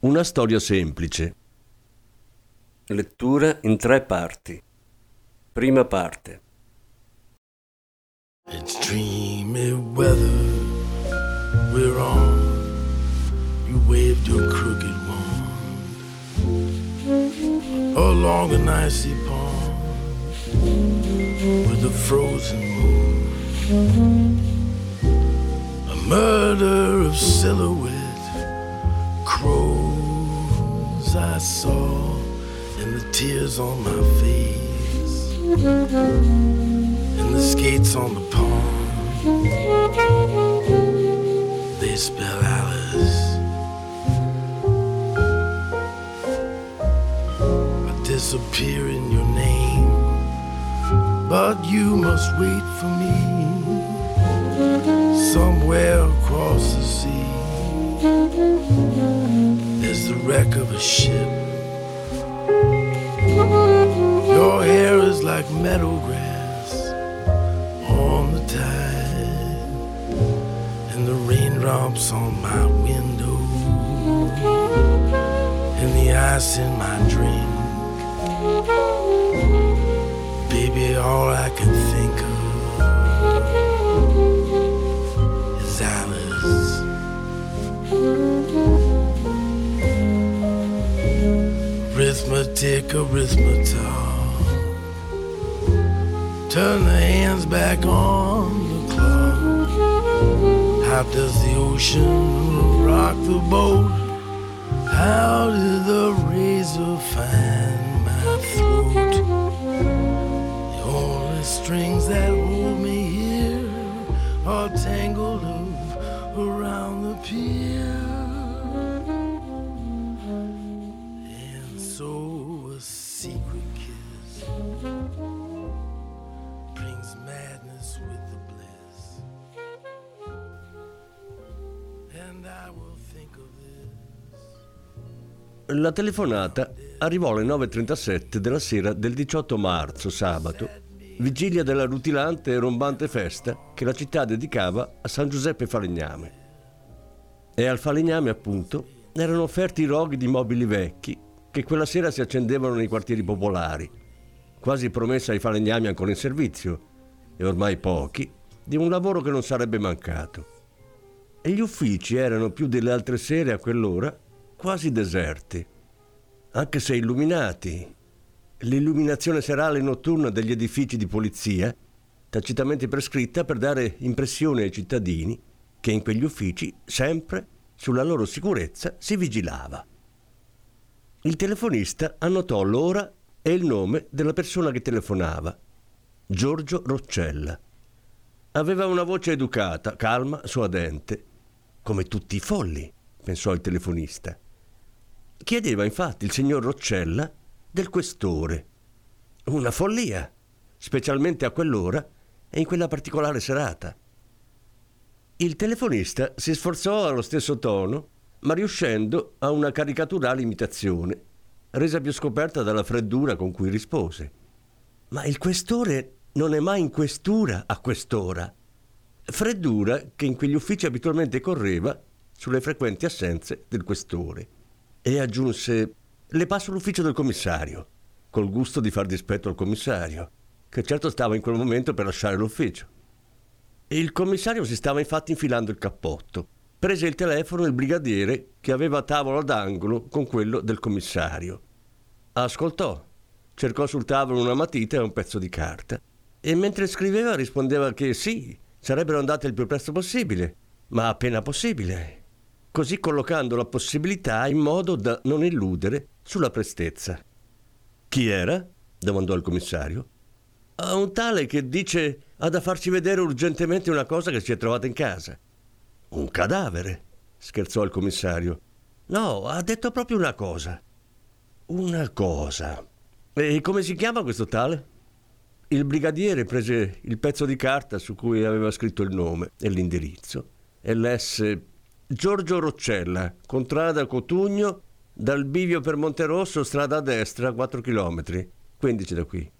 una storia semplice. Lettura in tre parti. Prima parte. It's dreamy weather we're on. You waved your crooked wand along an icy pond with a frozen moon. A murder of silhouette crows I saw and the tears on my face and the skates on the pond they spell Alice. I disappear in your name but you must wait for me somewhere across the sea wreck of a ship. Your hair is like meadow grass on the tide, and the raindrops on my window, and the ice in my drink. Baby, all I can think Arithmetic, arithmetic. Turn the hands back on the clock. How does the ocean rock the boat? How did the razor find my throat? The only strings that hold me here are tangled up around the pier. Madness with the bliss. And I will think of this. La telefonata arrivò alle 9.37 della sera del 18 marzo, sabato, vigilia della rutilante e rombante festa che la città dedicava a San Giuseppe Falegname. E al Falegname, appunto, erano offerti i roghi di mobili vecchi che quella sera si accendevano nei quartieri popolari, quasi promessa ai falegnami ancora in servizio, e ormai pochi, di un lavoro che non sarebbe mancato. E gli uffici erano più delle altre sere a quell'ora quasi deserti, anche se illuminati. L'illuminazione serale notturna degli edifici di polizia, tacitamente prescritta per dare impressione ai cittadini che in quegli uffici sempre sulla loro sicurezza si vigilava. Il telefonista annotò l'ora e il nome della persona che telefonava, Giorgio Roccella. Aveva una voce educata, calma, suadente, come tutti i folli, pensò il telefonista. Chiedeva infatti il signor Roccella del questore. Una follia, specialmente a quell'ora e in quella particolare serata. Il telefonista si sforzò allo stesso tono, ma riuscendo a una caricaturale imitazione, resa più scoperta dalla freddura con cui rispose. Ma il questore non è mai in questura a quest'ora. Freddura che in quegli uffici abitualmente correva sulle frequenti assenze del questore. E aggiunse: Le passo l'ufficio del commissario, col gusto di far dispetto al commissario, che certo stava in quel momento per lasciare l'ufficio. Il commissario si stava infatti infilando il cappotto. Prese il telefono il brigadiere che aveva tavolo d'angolo con quello del commissario. Ascoltò, cercò sul tavolo una matita e un pezzo di carta e mentre scriveva rispondeva che sì, sarebbero andate il più presto possibile, ma appena possibile, così collocando la possibilità in modo da non illudere sulla prestezza. Chi era? domandò il commissario. A un tale che dice ha da farci vedere urgentemente una cosa che si è trovata in casa. Un cadavere, scherzò il commissario. No, ha detto proprio una cosa. Una cosa. E come si chiama questo tale? Il brigadiere prese il pezzo di carta su cui aveva scritto il nome e l'indirizzo e lesse Giorgio Roccella, contrada Cotugno, dal bivio per Monterosso, strada a destra, 4 km, 15 da qui.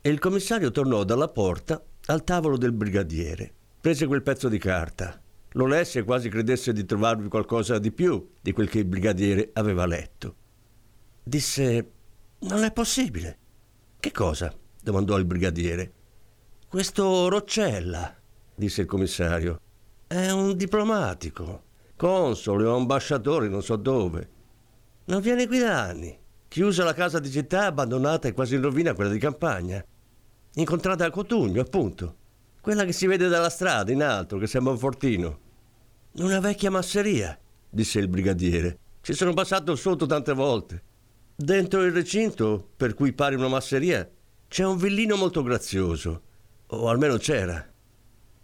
E il commissario tornò dalla porta al tavolo del brigadiere. Prese quel pezzo di carta, lo lesse e quasi credesse di trovarvi qualcosa di più di quel che il brigadiere aveva letto. Disse: Non è possibile. Che cosa? Domandò il brigadiere. Questo Roccella, disse il commissario. È un diplomatico, console o ambasciatore non so dove. Non viene qui da anni. Chiusa la casa di città, abbandonata e quasi in rovina quella di campagna. Incontrata a Cotugno, appunto. Quella che si vede dalla strada, in alto, che sembra un fortino. Una vecchia masseria, disse il brigadiere. Ci sono passato sotto tante volte. Dentro il recinto, per cui pare una masseria, c'è un villino molto grazioso. O almeno c'era.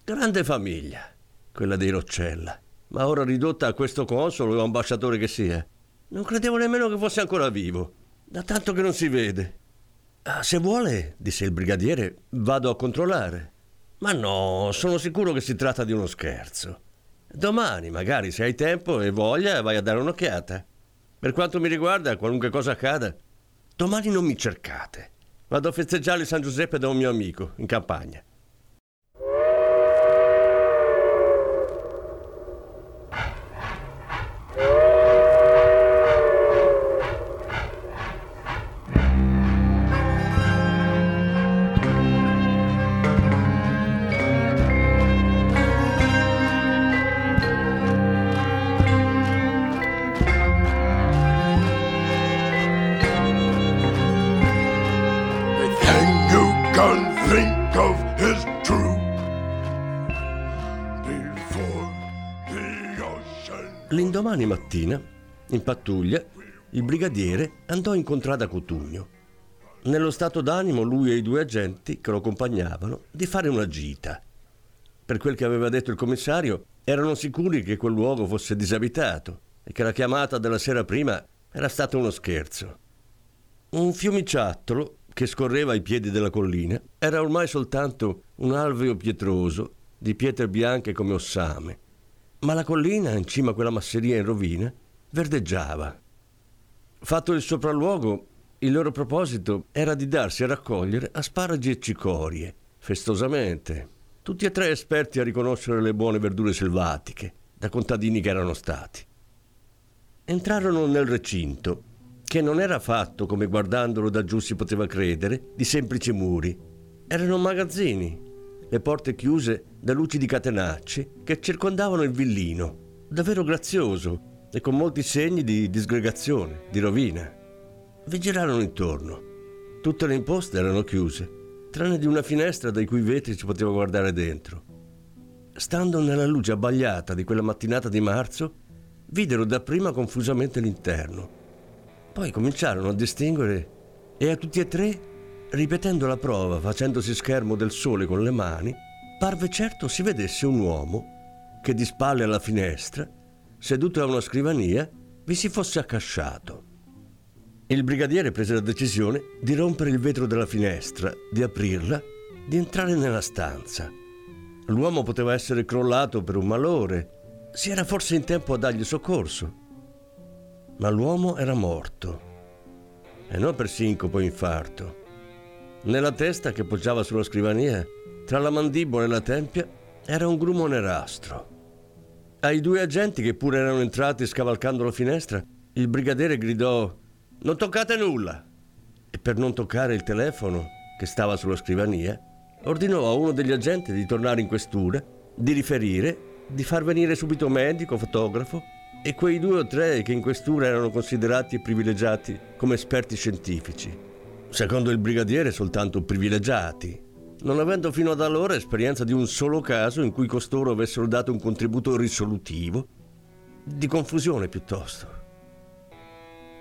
Grande famiglia quella dei Roccella, ma ora ridotta a questo console o ambasciatore che sia. Non credevo nemmeno che fosse ancora vivo, da tanto che non si vede. Ah, se vuole, disse il brigadiere, vado a controllare. Ma no, sono sicuro che si tratta di uno scherzo. Domani, magari, se hai tempo e voglia, vai a dare un'occhiata. Per quanto mi riguarda, qualunque cosa accada, domani non mi cercate. Vado a festeggiare San Giuseppe da un mio amico, in campagna. In pattuglia, il brigadiere andò a incontrare Cotugno. Nello stato d'animo lui e i due agenti che lo accompagnavano di fare una gita. Per quel che aveva detto il commissario, erano sicuri che quel luogo fosse disabitato e che la chiamata della sera prima era stato uno scherzo. Un fiumiciattolo che scorreva ai piedi della collina era ormai soltanto un alveo pietroso di pietre bianche come ossame ma la collina, in cima a quella masseria in rovina, verdeggiava. Fatto il sopralluogo, il loro proposito era di darsi a raccogliere asparagi e cicorie, festosamente, tutti e tre esperti a riconoscere le buone verdure selvatiche, da contadini che erano stati. Entrarono nel recinto, che non era fatto, come guardandolo da giù si poteva credere, di semplici muri. Erano magazzini, le porte chiuse da luci di catenacci che circondavano il villino, davvero grazioso e con molti segni di disgregazione, di rovina. Vi girarono intorno. Tutte le imposte erano chiuse, tranne di una finestra dai cui vetri si poteva guardare dentro. Stando nella luce abbagliata di quella mattinata di marzo, videro dapprima confusamente l'interno. Poi cominciarono a distinguere e a tutti e tre Ripetendo la prova, facendosi schermo del sole con le mani, parve certo si vedesse un uomo che di spalle alla finestra, seduto a una scrivania, vi si fosse accasciato. Il brigadiere prese la decisione di rompere il vetro della finestra, di aprirla, di entrare nella stanza. L'uomo poteva essere crollato per un malore, si era forse in tempo a dargli soccorso. Ma l'uomo era morto, e non per sincopo o infarto. Nella testa che poggiava sulla scrivania, tra la mandibola e la tempia, era un grumo nerastro. Ai due agenti che pure erano entrati scavalcando la finestra, il brigadiere gridò Non toccate nulla! E per non toccare il telefono che stava sulla scrivania, ordinò a uno degli agenti di tornare in questura, di riferire, di far venire subito medico, fotografo e quei due o tre che in questura erano considerati privilegiati come esperti scientifici. Secondo il brigadiere soltanto privilegiati, non avendo fino ad allora esperienza di un solo caso in cui costoro avessero dato un contributo risolutivo, di confusione piuttosto.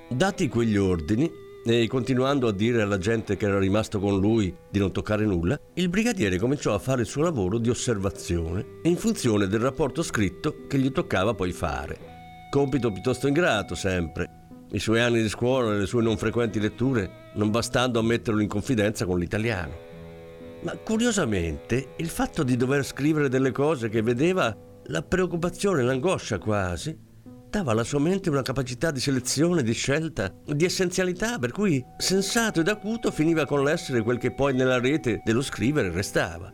Dati quegli ordini, e continuando a dire alla gente che era rimasto con lui di non toccare nulla, il brigadiere cominciò a fare il suo lavoro di osservazione in funzione del rapporto scritto che gli toccava poi fare. compito piuttosto ingrato sempre. I suoi anni di scuola e le sue non frequenti letture non bastando a metterlo in confidenza con l'italiano. Ma curiosamente il fatto di dover scrivere delle cose che vedeva, la preoccupazione, l'angoscia quasi, dava alla sua mente una capacità di selezione, di scelta, di essenzialità, per cui sensato ed acuto finiva con l'essere quel che poi nella rete dello scrivere restava.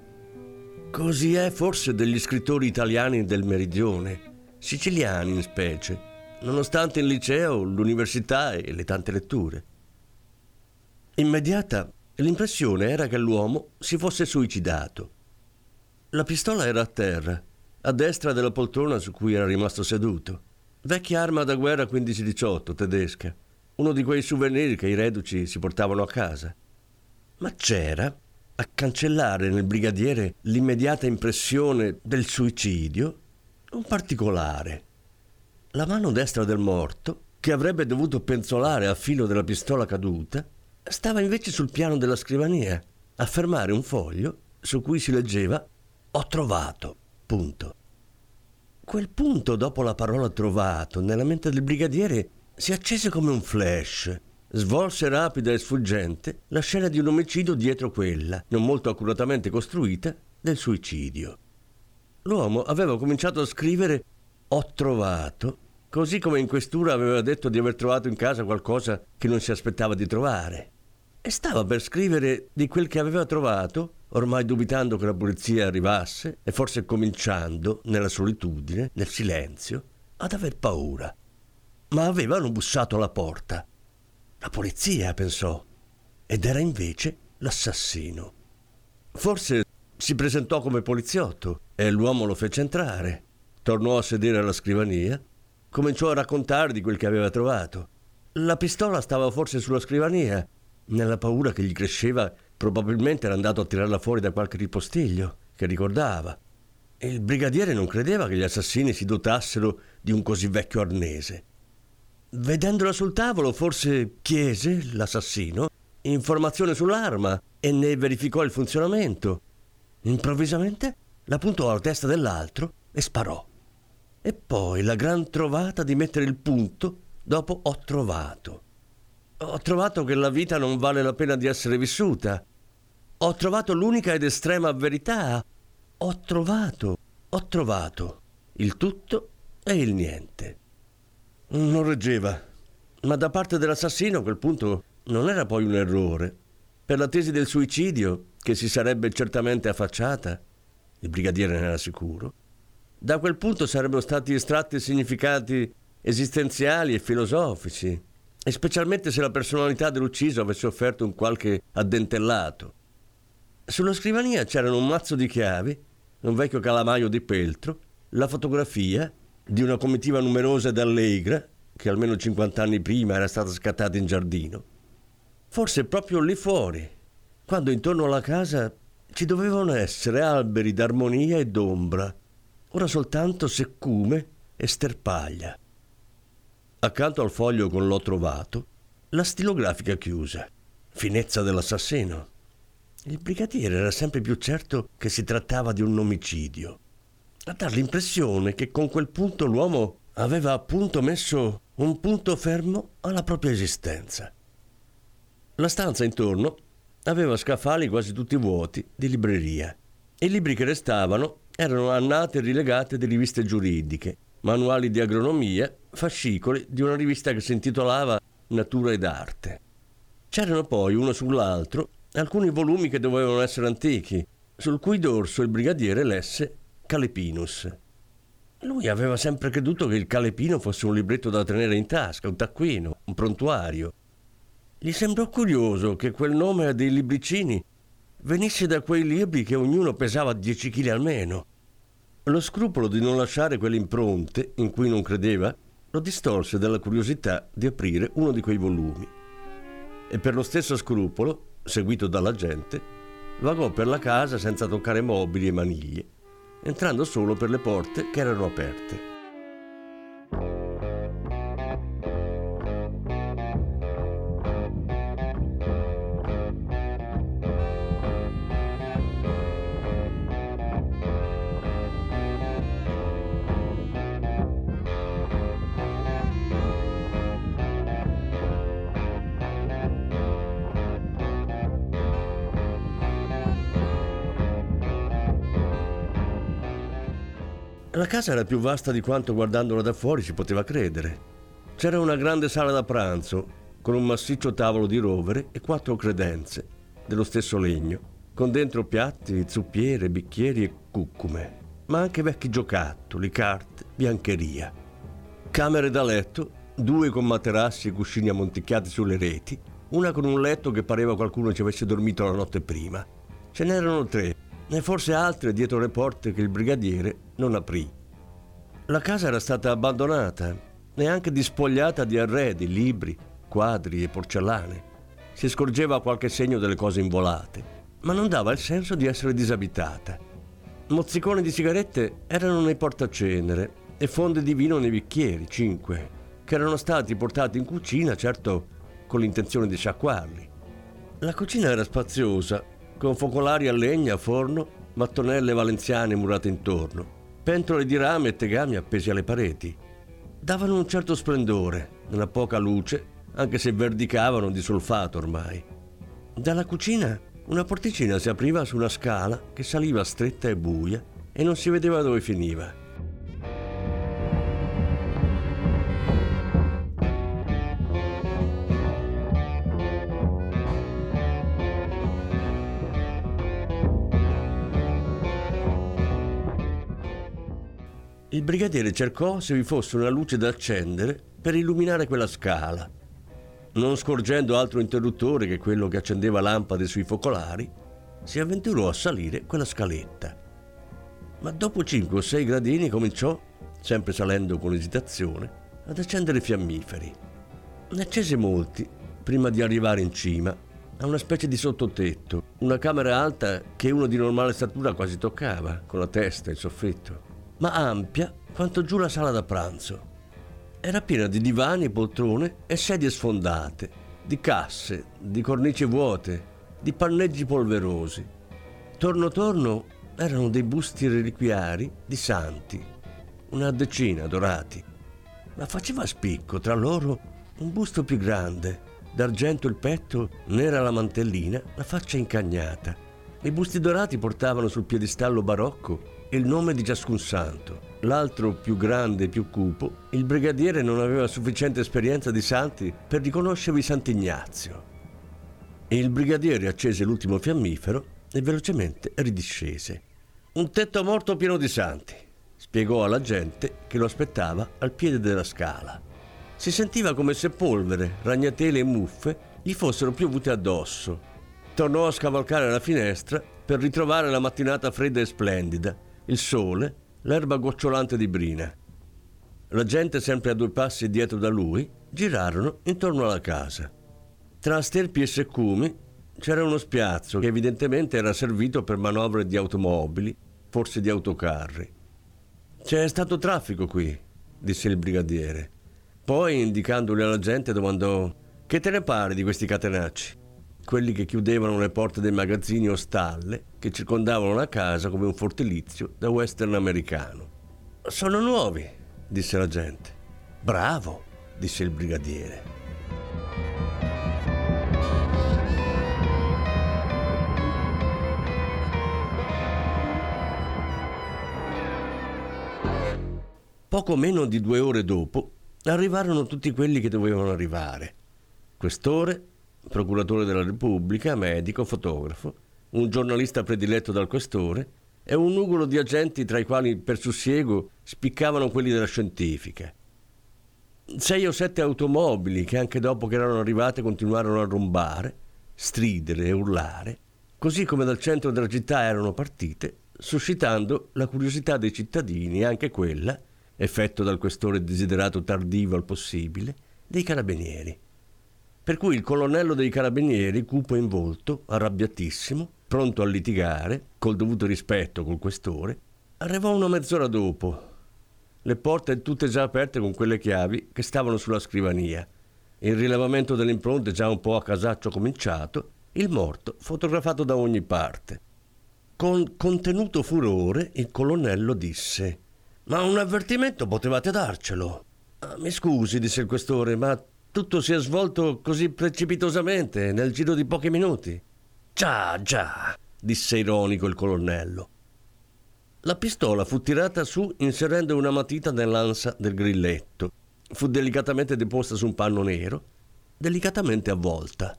Così è forse degli scrittori italiani del meridione, siciliani in specie, nonostante il liceo, l'università e le tante letture. Immediata L'impressione era che l'uomo si fosse suicidato. La pistola era a terra, a destra della poltrona su cui era rimasto seduto. Vecchia arma da guerra 15-18 tedesca, uno di quei souvenir che i reduci si portavano a casa. Ma c'era, a cancellare nel brigadiere l'immediata impressione del suicidio, un particolare. La mano destra del morto, che avrebbe dovuto penzolare a filo della pistola caduta, stava invece sul piano della scrivania a fermare un foglio su cui si leggeva Ho trovato. Punto. Quel punto dopo la parola trovato nella mente del brigadiere si accese come un flash. Svolse rapida e sfuggente la scena di un omicidio dietro quella, non molto accuratamente costruita, del suicidio. L'uomo aveva cominciato a scrivere Ho trovato, così come in questura aveva detto di aver trovato in casa qualcosa che non si aspettava di trovare e stava per scrivere di quel che aveva trovato, ormai dubitando che la polizia arrivasse e forse cominciando, nella solitudine, nel silenzio, ad aver paura. Ma avevano bussato alla porta. La polizia, pensò, ed era invece l'assassino. Forse si presentò come poliziotto e l'uomo lo fece entrare. Tornò a sedere alla scrivania, cominciò a raccontare di quel che aveva trovato. La pistola stava forse sulla scrivania nella paura che gli cresceva, probabilmente era andato a tirarla fuori da qualche ripostiglio che ricordava. E il brigadiere non credeva che gli assassini si dotassero di un così vecchio arnese. Vedendola sul tavolo, forse chiese l'assassino informazione sull'arma e ne verificò il funzionamento. Improvvisamente la puntò alla testa dell'altro e sparò. E poi la gran trovata di mettere il punto dopo ho trovato. Ho trovato che la vita non vale la pena di essere vissuta. Ho trovato l'unica ed estrema verità. Ho trovato, ho trovato il tutto e il niente. Non reggeva, ma da parte dell'assassino a quel punto non era poi un errore. Per la tesi del suicidio, che si sarebbe certamente affacciata, il brigadiere ne era sicuro, da quel punto sarebbero stati estratti significati esistenziali e filosofici e specialmente se la personalità dell'ucciso avesse offerto un qualche addentellato. Sulla scrivania c'erano un mazzo di chiavi, un vecchio calamaio di peltro, la fotografia di una comitiva numerosa ed allegra che almeno 50 anni prima era stata scattata in giardino. Forse proprio lì fuori, quando intorno alla casa ci dovevano essere alberi d'armonia e d'ombra, ora soltanto seccume e sterpaglia. Accanto al foglio con l'ho trovato, la stilografica chiusa. Finezza dell'assassino. Il brigadiere era sempre più certo che si trattava di un omicidio. A dar l'impressione che con quel punto l'uomo aveva appunto messo un punto fermo alla propria esistenza. La stanza intorno aveva scaffali quasi tutti vuoti di libreria i libri che restavano erano annate e rilegate di riviste giuridiche manuali di agronomia, fascicoli di una rivista che si intitolava Natura ed Arte. C'erano poi uno sull'altro alcuni volumi che dovevano essere antichi, sul cui dorso il brigadiere lesse Calepinus. Lui aveva sempre creduto che il Calepino fosse un libretto da tenere in tasca, un taccuino, un prontuario. Gli sembrò curioso che quel nome dei libricini venisse da quei libri che ognuno pesava 10 kg almeno. Lo scrupolo di non lasciare quelle impronte in cui non credeva lo distorse dalla curiosità di aprire uno di quei volumi. E per lo stesso scrupolo, seguito dalla gente, vagò per la casa senza toccare mobili e maniglie, entrando solo per le porte che erano aperte. La casa era più vasta di quanto guardandola da fuori si poteva credere. C'era una grande sala da pranzo, con un massiccio tavolo di rovere e quattro credenze, dello stesso legno, con dentro piatti, zuppiere, bicchieri e cuccume, ma anche vecchi giocattoli, carte, biancheria. Camere da letto, due con materassi e cuscini ammonticchiati sulle reti, una con un letto che pareva qualcuno ci avesse dormito la notte prima. Ce n'erano tre, e forse altre dietro le porte che il brigadiere non aprì. La casa era stata abbandonata e anche dispogliata di arredi, libri, quadri e porcellane. Si scorgeva qualche segno delle cose involate ma non dava il senso di essere disabitata. Mozziconi di sigarette erano nei portacenere e fonde di vino nei bicchieri, cinque, che erano stati portati in cucina, certo con l'intenzione di sciacquarli. La cucina era spaziosa, con focolari a legna forno, mattonelle valenziane murate intorno, pentole di rame e tegami appesi alle pareti. Davano un certo splendore, nella poca luce, anche se verdicavano di solfato ormai. Dalla cucina una porticina si apriva su una scala che saliva stretta e buia e non si vedeva dove finiva. Il brigadiere cercò se vi fosse una luce da accendere per illuminare quella scala non scorgendo altro interruttore che quello che accendeva lampade sui focolari, si avventurò a salire quella scaletta. Ma dopo cinque o sei gradini cominciò, sempre salendo con esitazione, ad accendere fiammiferi. Ne accese molti prima di arrivare in cima a una specie di sottotetto, una camera alta che uno di normale statura quasi toccava, con la testa e il soffitto, ma ampia quanto giù la sala da pranzo era piena di divani, poltrone e sedie sfondate, di casse, di cornici vuote, di panneggi polverosi. Torno torno erano dei busti reliquiari di santi, una decina dorati. Ma faceva spicco tra loro un busto più grande, d'argento il petto, nera la mantellina, la faccia incagnata. I busti dorati portavano sul piedistallo barocco il nome di ciascun santo. L'altro più grande e più cupo, il brigadiere non aveva sufficiente esperienza di santi per riconoscervi Sant'Ignazio. Il brigadiere accese l'ultimo fiammifero e velocemente ridiscese. Un tetto morto pieno di santi, spiegò alla gente che lo aspettava al piede della scala. Si sentiva come se polvere, ragnatele e muffe gli fossero piovute addosso. Tornò a scavalcare la finestra per ritrovare la mattinata fredda e splendida il sole, l'erba gocciolante di brina. La gente, sempre a due passi dietro da lui, girarono intorno alla casa. Tra sterpi e seccumi c'era uno spiazzo che evidentemente era servito per manovre di automobili, forse di autocarri. C'è stato traffico qui, disse il brigadiere. Poi, indicandoli alla gente, domandò: Che te ne pare di questi catenacci? Quelli che chiudevano le porte dei magazzini o stalle che circondavano la casa come un fortilizio da western americano. Sono nuovi, disse la gente. Bravo, disse il brigadiere. Poco meno di due ore dopo arrivarono tutti quelli che dovevano arrivare. Questore, procuratore della Repubblica, medico, fotografo, un giornalista prediletto dal questore e un nugolo di agenti tra i quali per sussiego spiccavano quelli della scientifica. Sei o sette automobili che anche dopo che erano arrivate continuarono a rombare, stridere e urlare, così come dal centro della città erano partite, suscitando la curiosità dei cittadini e anche quella, effetto dal questore desiderato tardivo al possibile, dei carabinieri. Per cui il colonnello dei carabinieri, cupo in volto, arrabbiatissimo, pronto a litigare, col dovuto rispetto col questore, arrivò una mezz'ora dopo. Le porte tutte già aperte con quelle chiavi che stavano sulla scrivania. Il rilevamento delle impronte già un po' a casaccio cominciato, il morto fotografato da ogni parte. Con contenuto furore il colonnello disse Ma un avvertimento potevate darcelo. Ah, mi scusi, disse il questore, ma tutto si è svolto così precipitosamente, nel giro di pochi minuti. Già, già, disse ironico il colonnello. La pistola fu tirata su inserendo una matita nell'ansa del grilletto. Fu delicatamente deposta su un panno nero, delicatamente avvolta.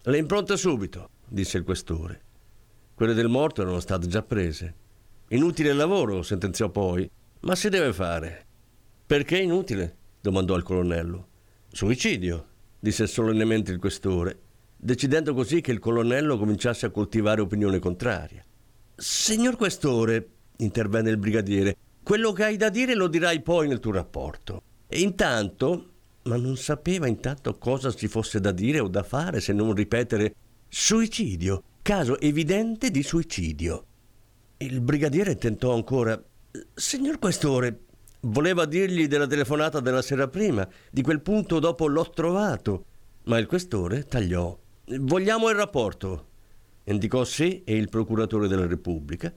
Le impronte subito, disse il questore. Quelle del morto erano state già prese. Inutile il lavoro, sentenziò poi, ma si deve fare. Perché inutile? domandò il colonnello. Suicidio, disse solennemente il questore, decidendo così che il colonnello cominciasse a coltivare opinione contraria. Signor questore, intervenne il brigadiere, quello che hai da dire lo dirai poi nel tuo rapporto. E intanto, ma non sapeva intanto cosa ci fosse da dire o da fare se non ripetere suicidio, caso evidente di suicidio. Il brigadiere tentò ancora. Signor questore, voleva dirgli della telefonata della sera prima, di quel punto dopo l'ho trovato, ma il questore tagliò. Vogliamo il rapporto. Indicò sé e il procuratore della Repubblica,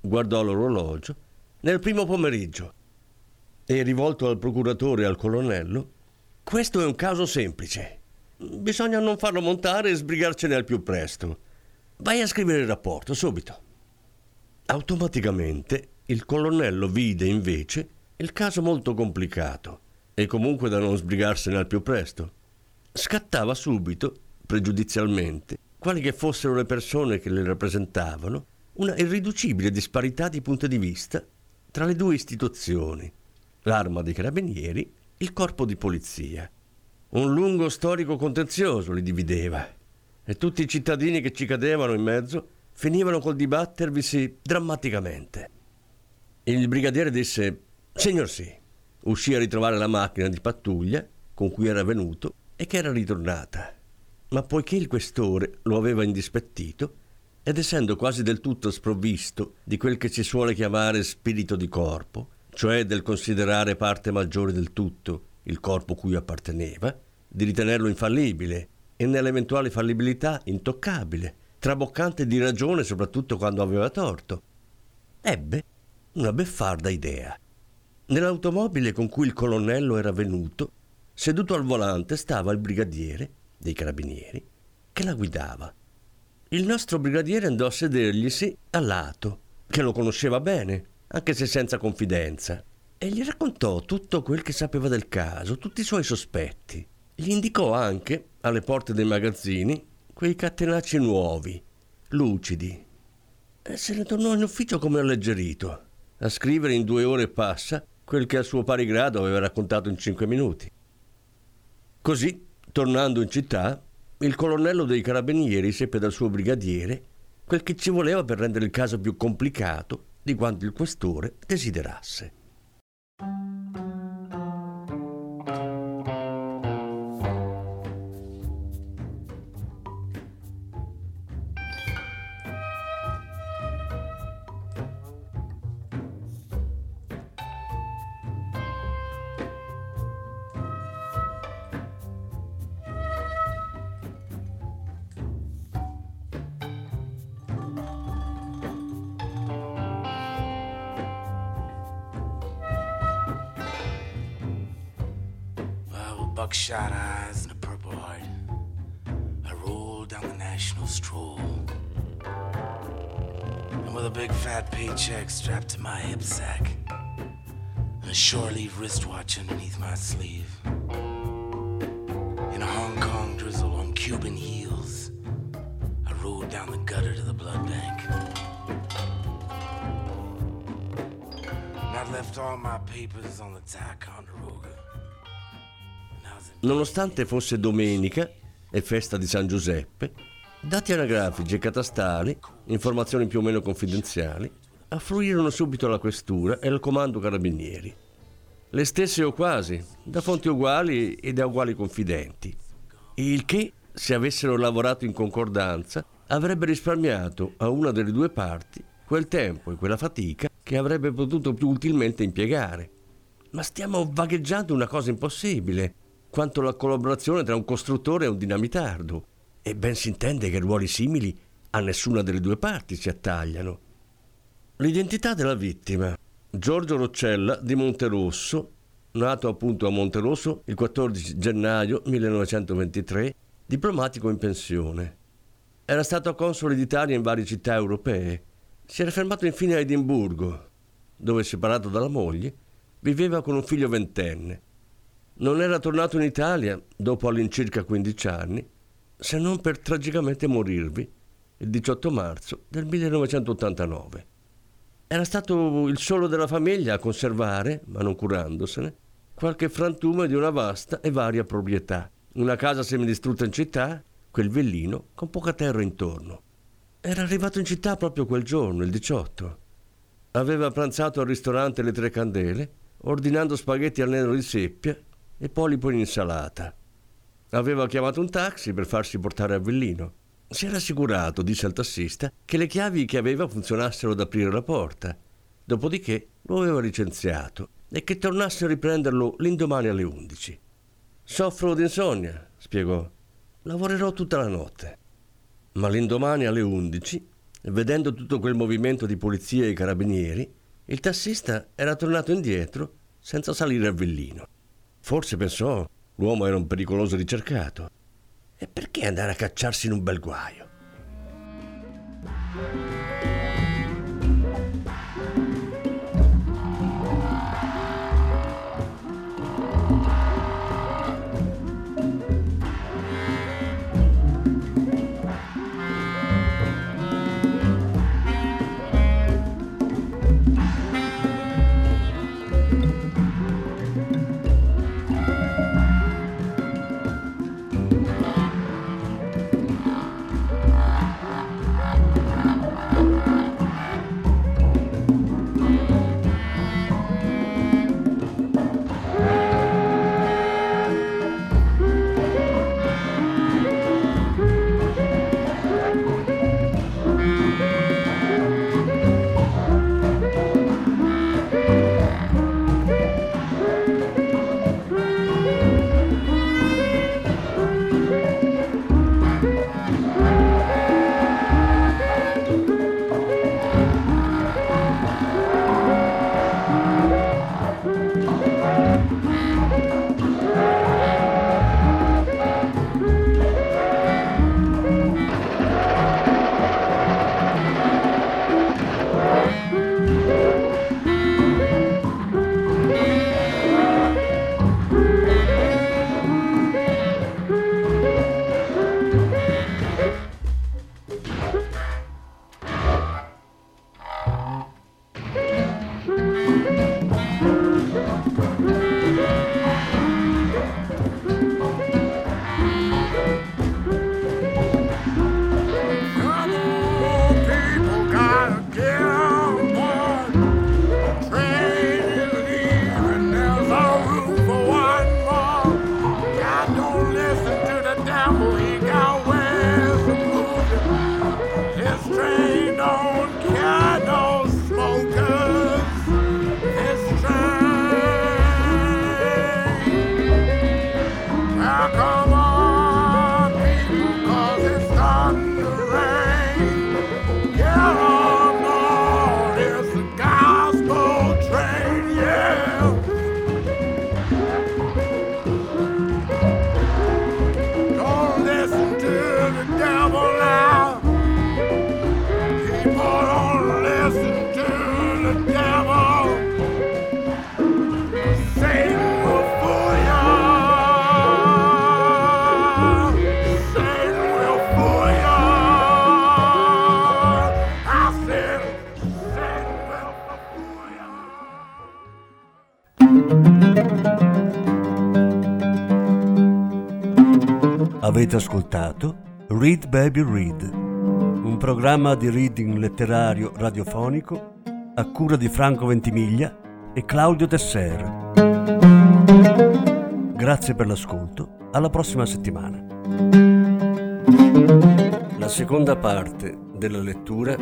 guardò l'orologio, nel primo pomeriggio, e rivolto al procuratore e al colonnello, questo è un caso semplice. Bisogna non farlo montare e sbrigarcene al più presto. Vai a scrivere il rapporto, subito. Automaticamente il colonnello vide invece il caso molto complicato e comunque da non sbrigarsene al più presto. Scattava subito, pregiudizialmente, quali che fossero le persone che le rappresentavano, una irriducibile disparità di punti di vista tra le due istituzioni, l'arma dei carabinieri, il corpo di polizia. Un lungo storico contenzioso li divideva e tutti i cittadini che ci cadevano in mezzo finivano col dibattervisi drammaticamente. Il brigadiere disse: Signor sì, uscì a ritrovare la macchina di pattuglia con cui era venuto e che era ritornata. Ma poiché il questore lo aveva indispettito, ed essendo quasi del tutto sprovvisto di quel che si suole chiamare spirito di corpo, cioè del considerare parte maggiore del tutto il corpo cui apparteneva, di ritenerlo infallibile e nell'eventuale fallibilità intoccabile, traboccante di ragione soprattutto quando aveva torto, ebbe una beffarda idea. Nell'automobile con cui il colonnello era venuto, seduto al volante stava il brigadiere dei carabinieri che la guidava. Il nostro brigadiere andò a sederglisi a lato, che lo conosceva bene, anche se senza confidenza, e gli raccontò tutto quel che sapeva del caso, tutti i suoi sospetti. Gli indicò anche, alle porte dei magazzini, quei catenacci nuovi, lucidi. E se ne tornò in ufficio come alleggerito, a scrivere in due ore passa quel che a suo pari grado aveva raccontato in cinque minuti. Così, tornando in città, il colonnello dei carabinieri seppe dal suo brigadiere quel che ci voleva per rendere il caso più complicato di quanto il questore desiderasse. Buckshot eyes and a purple heart, I rolled down the national stroll. And with a big fat paycheck strapped to my hip sack, and a shore leave wristwatch underneath my sleeve, in a Hong Kong drizzle on Cuban heels, I rode down the gutter to the blood bank. And I left all my papers on the Ticonderoga. Nonostante fosse domenica e festa di San Giuseppe, dati anagrafici e catastali, informazioni più o meno confidenziali, affluirono subito alla questura e al comando carabinieri. Le stesse o quasi, da fonti uguali e da uguali confidenti. Il che, se avessero lavorato in concordanza, avrebbe risparmiato a una delle due parti quel tempo e quella fatica che avrebbe potuto più utilmente impiegare. Ma stiamo vagheggiando una cosa impossibile, quanto la collaborazione tra un costruttore e un dinamitardo. E ben si intende che ruoli simili a nessuna delle due parti si attagliano. L'identità della vittima. Giorgio Roccella di Monterosso, nato appunto a Monterosso il 14 gennaio 1923, diplomatico in pensione. Era stato console d'Italia in varie città europee, Si era fermato infine a Edimburgo, dove, separato dalla moglie, viveva con un figlio ventenne. Non era tornato in Italia, dopo all'incirca 15 anni, se non per tragicamente morirvi il 18 marzo del 1989. Era stato il solo della famiglia a conservare, ma non curandosene, qualche frantume di una vasta e varia proprietà. Una casa semidistrutta in città, quel villino con poca terra intorno. Era arrivato in città proprio quel giorno, il 18. Aveva pranzato al ristorante Le Tre Candele, ordinando spaghetti al nero di seppia e polipo in insalata. Aveva chiamato un taxi per farsi portare a Villino. Si era assicurato, disse al tassista, che le chiavi che aveva funzionassero ad aprire la porta. Dopodiché lo aveva licenziato e che tornasse a riprenderlo l'indomani alle 11. Soffro d'insonnia, spiegò. Lavorerò tutta la notte. Ma l'indomani alle 11, vedendo tutto quel movimento di polizia e carabinieri, il tassista era tornato indietro senza salire a Villino. Forse pensò l'uomo era un pericoloso ricercato. E perché andare a cacciarsi in un bel guaio? Avete ascoltato Read Baby Read, un programma di reading letterario radiofonico a cura di Franco Ventimiglia e Claudio Tesser. Grazie per l'ascolto, alla prossima settimana. La seconda parte della lettura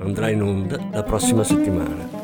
andrà in onda la prossima settimana.